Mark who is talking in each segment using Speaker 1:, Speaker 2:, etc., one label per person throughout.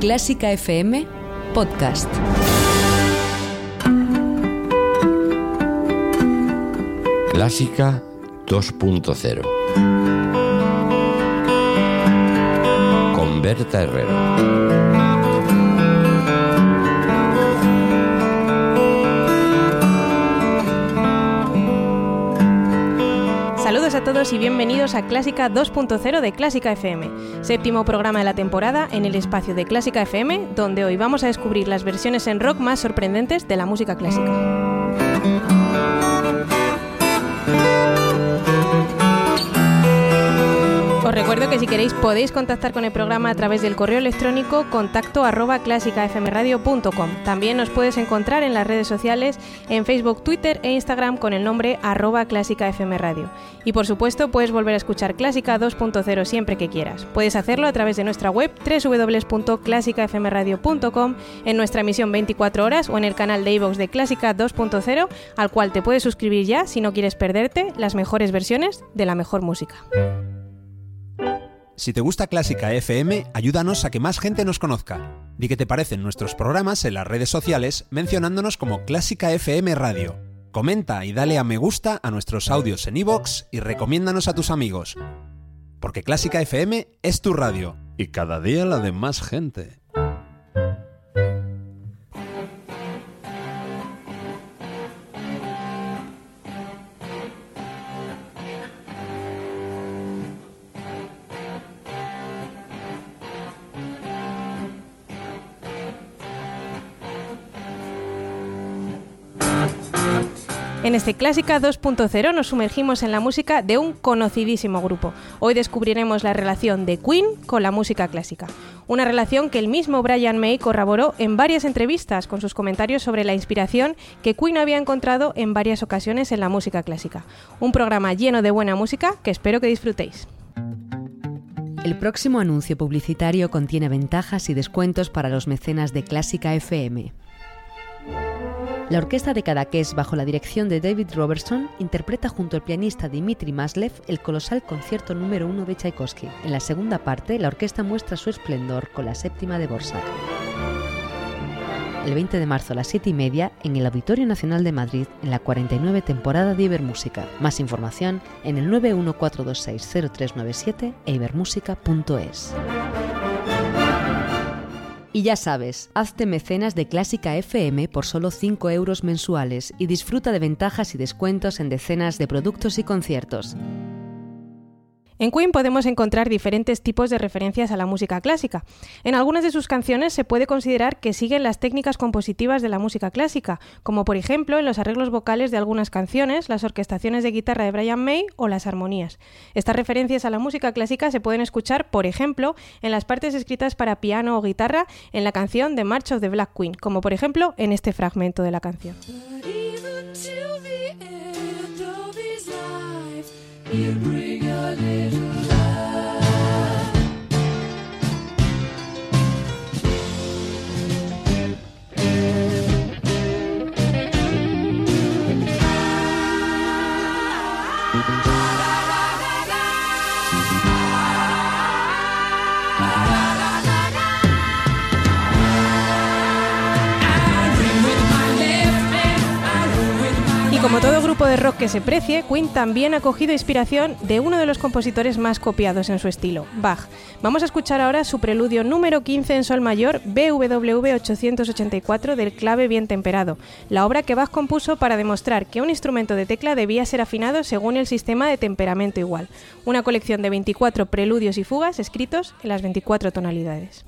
Speaker 1: Clásica FM Podcast.
Speaker 2: Clásica 2.0 con Berta Herrero.
Speaker 3: Todos y bienvenidos a Clásica 2.0 de Clásica FM, séptimo programa de la temporada en el espacio de Clásica FM, donde hoy vamos a descubrir las versiones en rock más sorprendentes de la música clásica. Os recuerdo que si queréis podéis contactar con el programa a través del correo electrónico contacto arroba clásicafmradio.com. También nos puedes encontrar en las redes sociales en Facebook, Twitter e Instagram con el nombre arroba clásicafmradio. Y por supuesto puedes volver a escuchar Clásica 2.0 siempre que quieras. Puedes hacerlo a través de nuestra web www.clásicafmradio.com en nuestra emisión 24 horas o en el canal de iVoox de Clásica 2.0 al cual te puedes suscribir ya si no quieres perderte las mejores versiones de la mejor música.
Speaker 4: Si te gusta Clásica FM, ayúdanos a que más gente nos conozca. Di qué te parecen nuestros programas en las redes sociales mencionándonos como Clásica FM Radio. Comenta y dale a me gusta a nuestros audios en iVoox y recomiéndanos a tus amigos. Porque Clásica FM es tu radio. Y cada día la de más gente.
Speaker 3: En este Clásica 2.0 nos sumergimos en la música de un conocidísimo grupo. Hoy descubriremos la relación de Queen con la música clásica. Una relación que el mismo Brian May corroboró en varias entrevistas con sus comentarios sobre la inspiración que Queen había encontrado en varias ocasiones en la música clásica. Un programa lleno de buena música que espero que disfrutéis.
Speaker 1: El próximo anuncio publicitario contiene ventajas y descuentos para los mecenas de Clásica FM. La orquesta de Cadaqués, bajo la dirección de David Robertson, interpreta junto al pianista Dmitri Maslev el colosal concierto número 1 de Tchaikovsky. En la segunda parte, la orquesta muestra su esplendor con la séptima de Borsak. El 20 de marzo a las 7 y media en el Auditorio Nacional de Madrid, en la 49 temporada de Ibermúsica. Más información en el 914260397 e ibermúsica.es. Y ya sabes, hazte mecenas de Clásica FM por solo 5 euros mensuales y disfruta de ventajas y descuentos en decenas de productos y conciertos.
Speaker 3: En Queen podemos encontrar diferentes tipos de referencias a la música clásica. En algunas de sus canciones se puede considerar que siguen las técnicas compositivas de la música clásica, como por ejemplo en los arreglos vocales de algunas canciones, las orquestaciones de guitarra de Brian May o las armonías. Estas referencias a la música clásica se pueden escuchar, por ejemplo, en las partes escritas para piano o guitarra en la canción The March of the Black Queen, como por ejemplo en este fragmento de la canción. Como todo grupo de rock que se precie, Queen también ha cogido inspiración de uno de los compositores más copiados en su estilo, Bach. Vamos a escuchar ahora su preludio número 15 en sol mayor, BWV 884 del clave bien temperado, la obra que Bach compuso para demostrar que un instrumento de tecla debía ser afinado según el sistema de temperamento igual, una colección de 24 preludios y fugas escritos en las 24 tonalidades.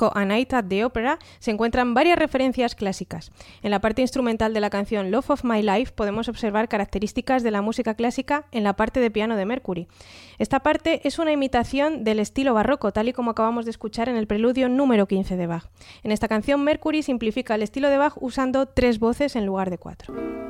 Speaker 5: Disco A Night at the Opera se encuentran varias referencias clásicas. En la parte instrumental de la canción Love of My Life podemos observar características de la música clásica en la parte de piano de Mercury. Esta parte es una imitación del estilo barroco, tal y como acabamos de escuchar en el preludio número 15 de Bach. En esta canción Mercury simplifica el estilo de Bach usando tres voces en lugar de cuatro.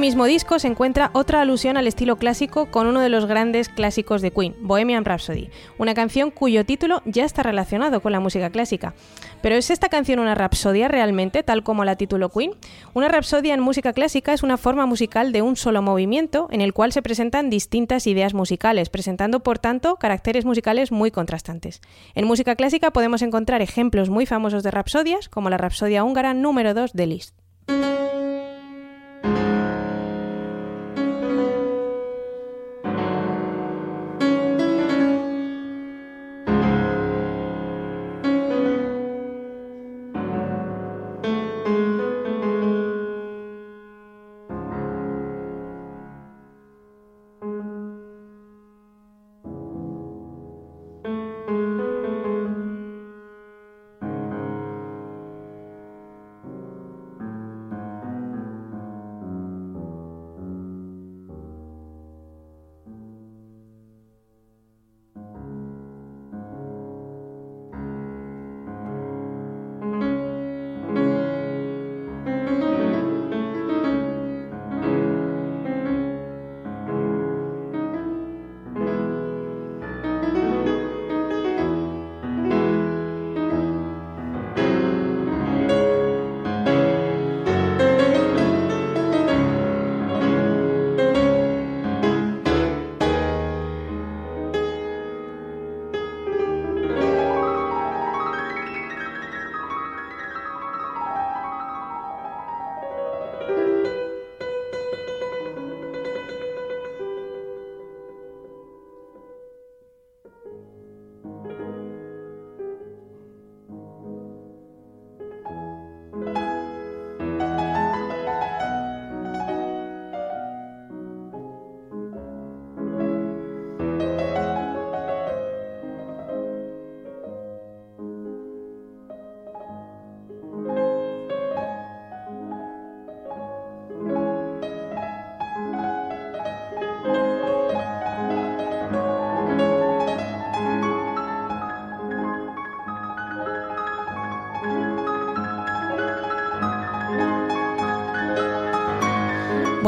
Speaker 5: Mismo disco se encuentra otra alusión al estilo clásico con uno de los grandes clásicos de Queen, Bohemian Rhapsody, una canción cuyo título ya está relacionado con la música clásica. Pero ¿es esta canción una rapsodia realmente, tal como la tituló Queen? Una rapsodia en música clásica es una forma musical de un solo movimiento en el cual se presentan distintas ideas musicales, presentando por tanto caracteres musicales muy contrastantes. En música clásica podemos encontrar ejemplos muy famosos de rapsodias, como la rapsodia húngara número 2 de Liszt.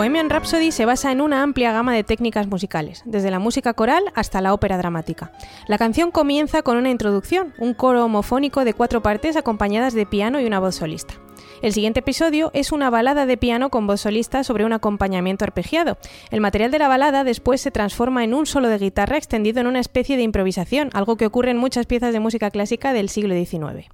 Speaker 3: Bohemian Rhapsody se basa en una amplia gama de técnicas musicales, desde la música coral hasta la ópera dramática. La canción comienza con una introducción, un coro homofónico de cuatro partes acompañadas de piano y una voz solista. El siguiente episodio es una balada de piano con voz solista sobre un acompañamiento arpegiado. El material de la balada después se transforma en un solo de guitarra extendido en una especie de improvisación, algo que ocurre en muchas piezas de música clásica del siglo XIX.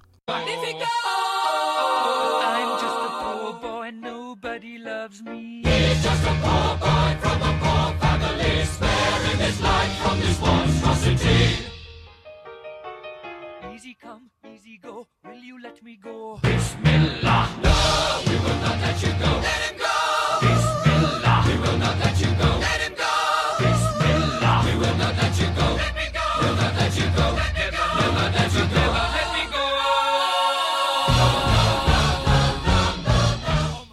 Speaker 3: Let me go. Bismillah, no, we will not let you go. Let him go. Bismillah, we will not let you go. Let him go. Bismillah, we will not let you go. Let me go. We'll not let you go. Let me go. We'll not let you go. Let me go.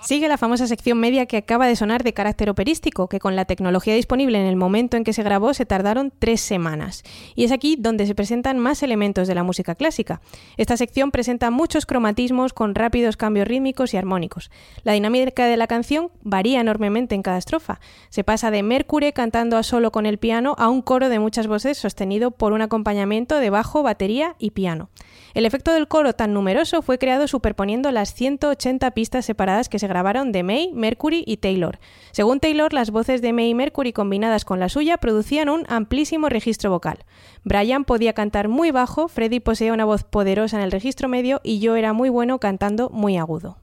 Speaker 3: Sigue la famosa sección media que acaba de sonar de carácter operístico, que con la tecnología disponible en el momento en que se grabó se tardaron tres semanas. Y es aquí donde se presentan más elementos de la música clásica. Esta sección presenta muchos cromatismos con rápidos cambios rítmicos y armónicos. La dinámica de la canción varía enormemente en cada estrofa. Se pasa de Mercury cantando a solo con el piano a un coro de muchas voces sostenido por un acompañamiento de bajo, batería y piano. El efecto del coro tan numeroso fue creado superponiendo las 180 pistas separadas que se grabaron de May, Mercury y Taylor. Según Taylor, las voces de May y Mercury combinadas con la suya producían un amplísimo registro vocal. Brian podía cantar muy bajo, Freddie poseía una voz poderosa en el registro medio y yo era muy bueno cantando muy agudo.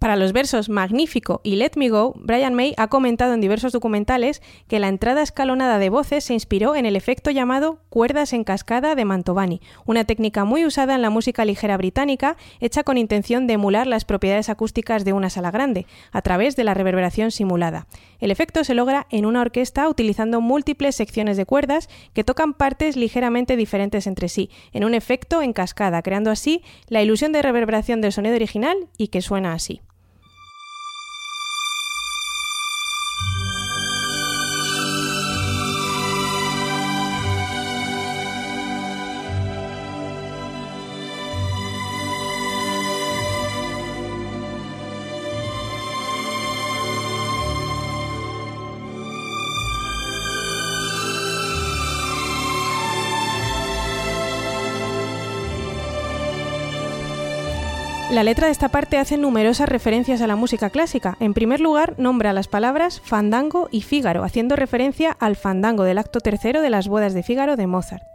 Speaker 3: Para los versos Magnífico y Let Me Go, Brian May ha comentado en diversos documentales que la entrada escalonada de voces se inspiró en el efecto llamado cuerdas en cascada de Mantovani, una técnica muy usada en la música ligera británica, hecha con intención de emular las propiedades acústicas de una sala grande, a través de la reverberación simulada. El efecto se logra en una orquesta utilizando múltiples secciones de cuerdas que tocan partes ligeramente diferentes entre sí, en un efecto en cascada, creando así la ilusión de reverberación del sonido original y que suena así. La letra de esta parte hace numerosas referencias a la música clásica. En primer lugar, nombra las palabras fandango y fígaro, haciendo referencia al fandango del acto tercero de las bodas de Fígaro de Mozart.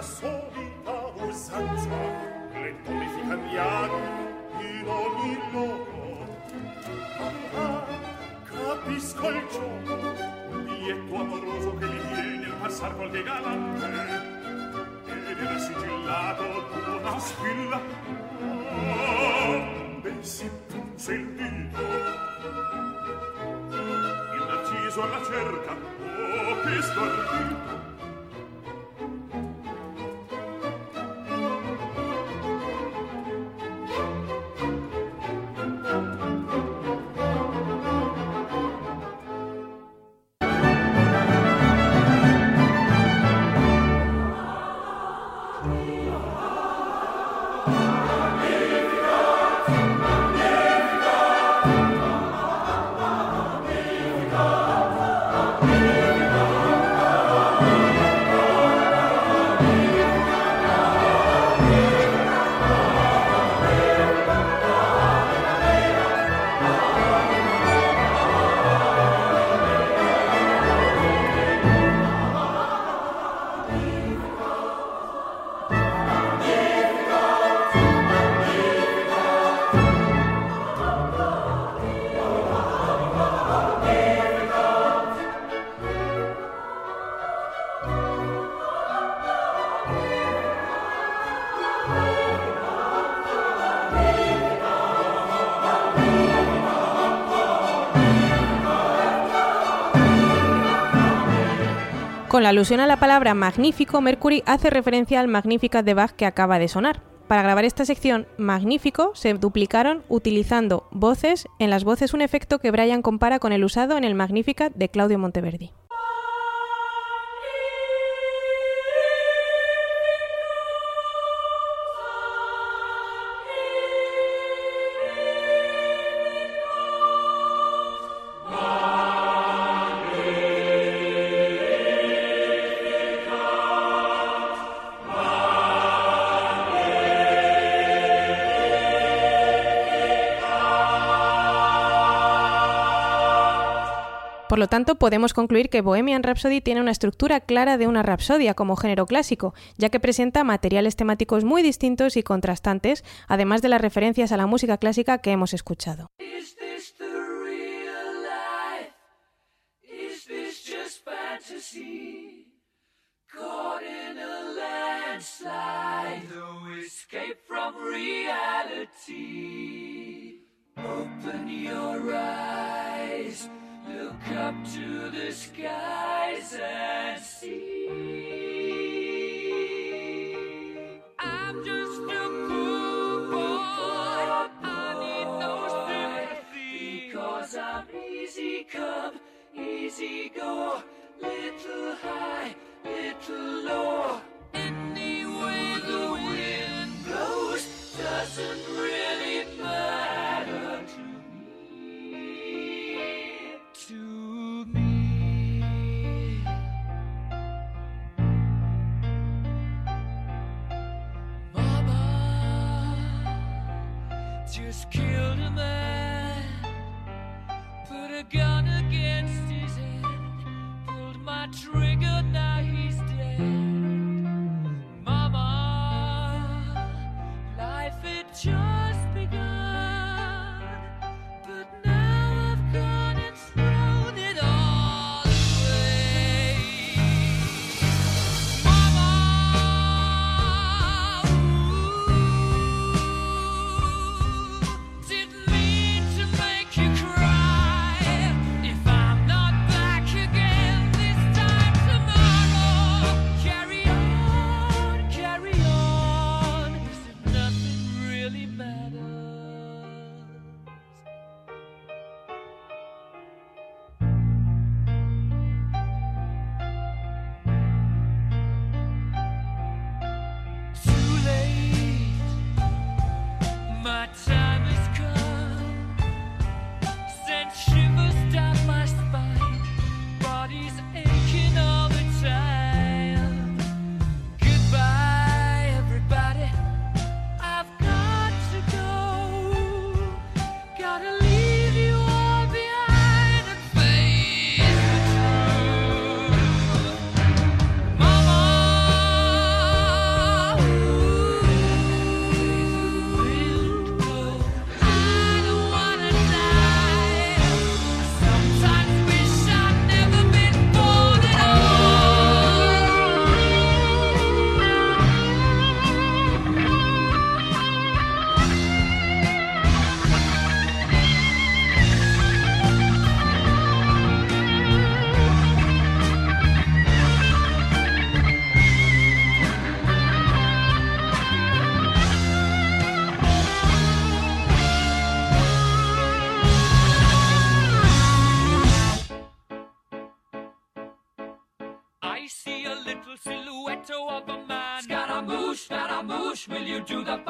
Speaker 6: la solita usanza Lentone si cambiano in ogni luogo. Ah, capisco il gioco Bietto amoroso che li viene a passar qualche galante Ed era sigillato d'una spilla. Ah, ben si punse il dito Il narciso alla cerca Oh, che stordito
Speaker 5: Con la alusión a la palabra magnífico, Mercury hace referencia al Magnificat de Bach que acaba de sonar. Para grabar esta sección, Magnífico se duplicaron utilizando voces, en las voces un efecto que Brian compara con el usado en el Magnificat de Claudio Monteverdi. Lo tanto, podemos concluir que Bohemian Rhapsody tiene una estructura clara de una rapsodia como género clásico, ya que presenta materiales temáticos muy distintos y contrastantes, además de las referencias a la música clásica que hemos escuchado. Look up to the skies and see. I'm just a poor boy. I need no sympathy. Because I'm easy come, easy go. Little to the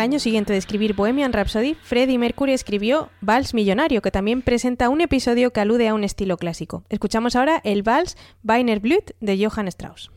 Speaker 3: Al año siguiente de escribir Bohemian Rhapsody, Freddie Mercury escribió Vals Millonario, que también presenta un episodio que alude a un estilo clásico. Escuchamos ahora el Vals Weiner Blut de Johann Strauss.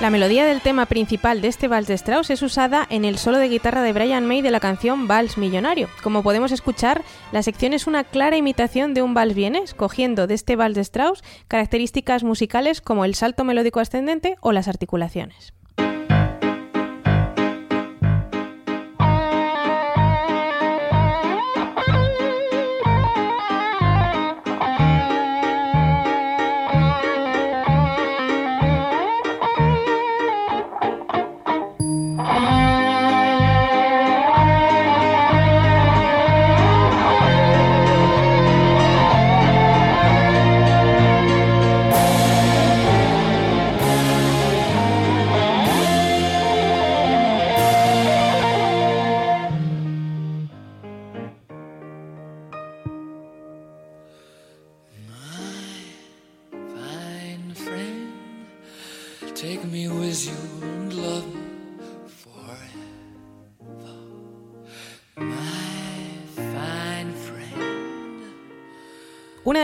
Speaker 3: La melodía del tema principal de este vals de Strauss es usada en el solo de guitarra de Brian May de la canción Vals Millonario. Como podemos escuchar, la sección es una clara imitación de un vals vienes, cogiendo de este vals de Strauss características musicales como el salto melódico ascendente o las articulaciones.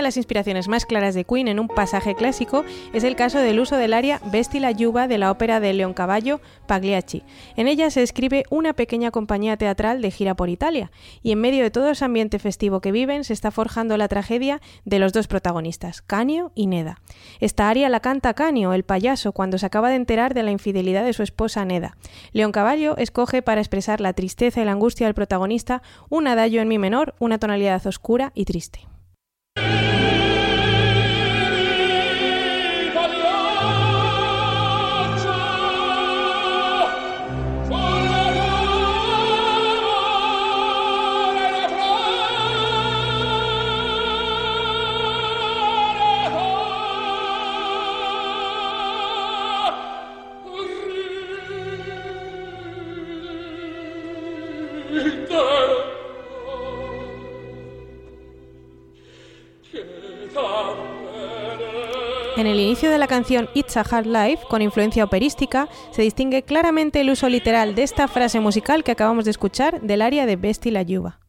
Speaker 3: Las inspiraciones más claras de Queen en un pasaje clásico es el caso del uso del aria Vesti la Yuba de la ópera de Leoncavallo Pagliacci. En ella se describe una pequeña compañía teatral de gira por Italia, y en medio de todo ese ambiente festivo que viven se está forjando la tragedia de los dos protagonistas, Canio y Neda. Esta aria la canta Canio, el payaso, cuando se acaba de enterar de la infidelidad de su esposa Neda. Leoncavallo escoge para expresar la tristeza y la angustia del protagonista un adagio en mi menor, una tonalidad oscura y triste. Yeah. En el inicio de la canción It's a Hard Life, con influencia operística, se distingue claramente el uso literal de esta frase musical que acabamos de escuchar del área de Besti la Yuba.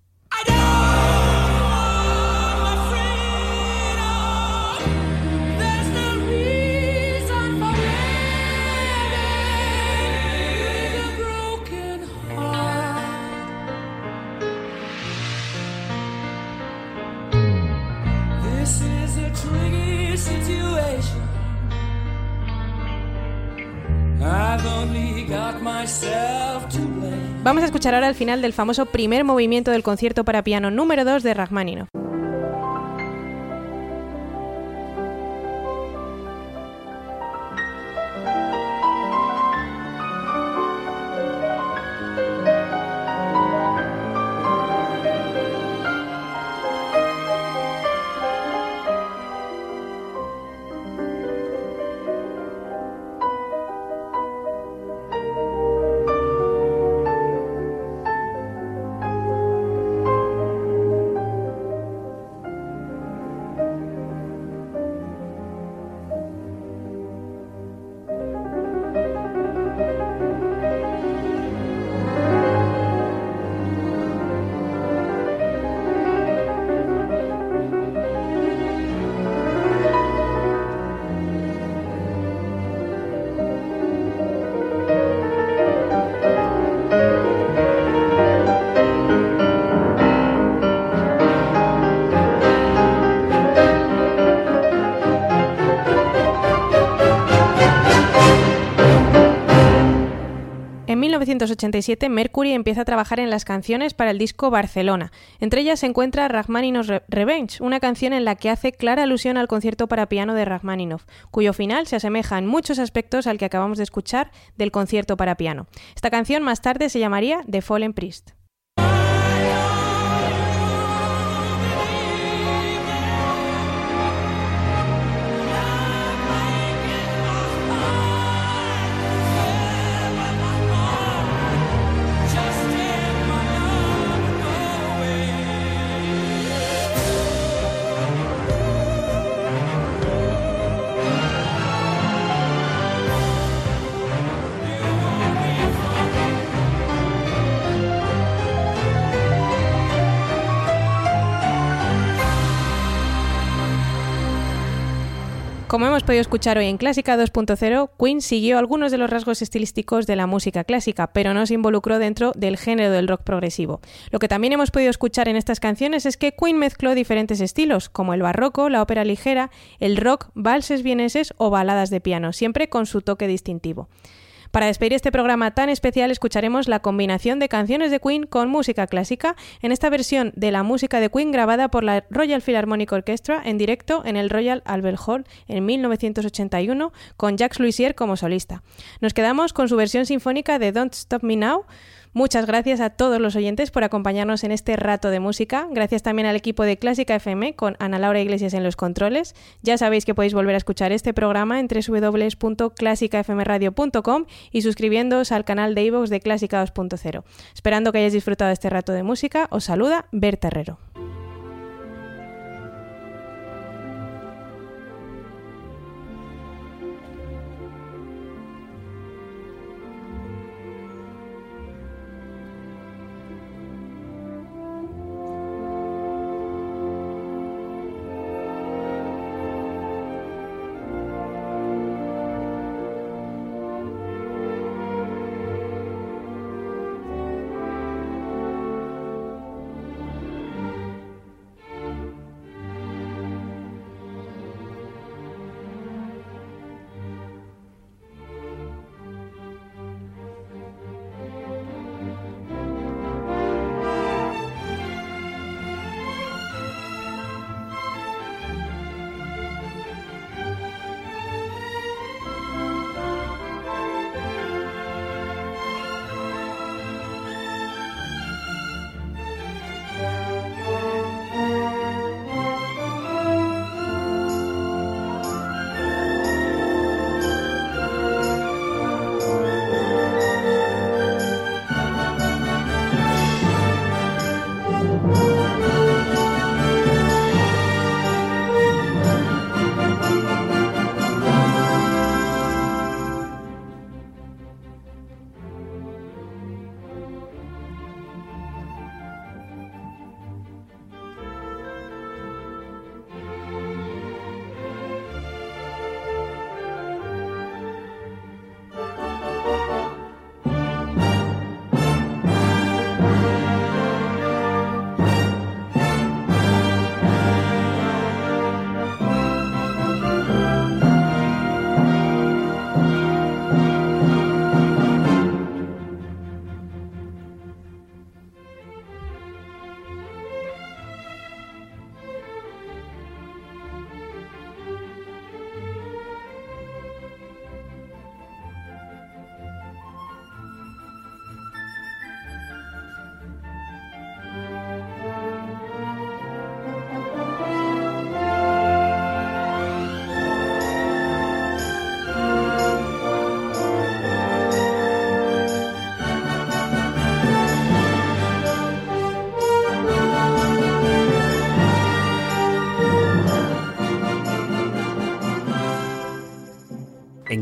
Speaker 3: Escuchar ahora el final del famoso primer movimiento del concierto para piano número 2 de Rachmaninoff. 1987 Mercury empieza a trabajar en las canciones para el disco Barcelona. Entre ellas se encuentra Rachmaninoff's Revenge, una canción en la que hace clara alusión al concierto para piano de Rachmaninoff, cuyo final se asemeja en muchos aspectos al que acabamos de escuchar del concierto para piano. Esta canción más tarde se llamaría The Fallen Priest. Como hemos podido escuchar hoy en Clásica 2.0, Queen siguió algunos de los rasgos estilísticos de la música clásica, pero no se involucró dentro del género del rock progresivo. Lo que también hemos podido escuchar en estas canciones es que Queen mezcló diferentes estilos, como el barroco, la ópera ligera, el rock, valses vieneses o baladas de piano, siempre con su toque distintivo. Para despedir este programa tan especial escucharemos la combinación de canciones de Queen con música clásica en esta versión de la música de Queen grabada por la Royal Philharmonic Orchestra en directo en el Royal Albert Hall en 1981 con Jacques Luisier como solista. Nos quedamos con su versión sinfónica de Don't Stop Me Now Muchas gracias a todos los oyentes por acompañarnos en este rato de música. Gracias también al equipo de Clásica FM con Ana Laura Iglesias en los controles. Ya sabéis que podéis volver a escuchar este programa en www.clásicafmradio.com y suscribiéndoos al canal de iVoox de Clásica 2.0. Esperando que hayáis disfrutado de este rato de música, os saluda Berta Herrero.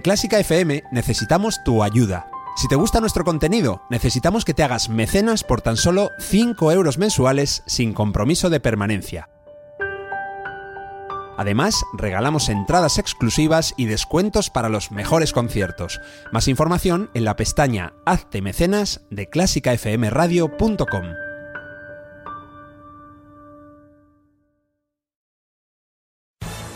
Speaker 4: Clásica FM necesitamos tu ayuda. Si te gusta nuestro contenido, necesitamos que te hagas mecenas por tan solo 5 euros mensuales sin compromiso de permanencia. Además, regalamos entradas exclusivas y descuentos para los mejores conciertos. Más información en la pestaña Hazte mecenas de clásicafmradio.com.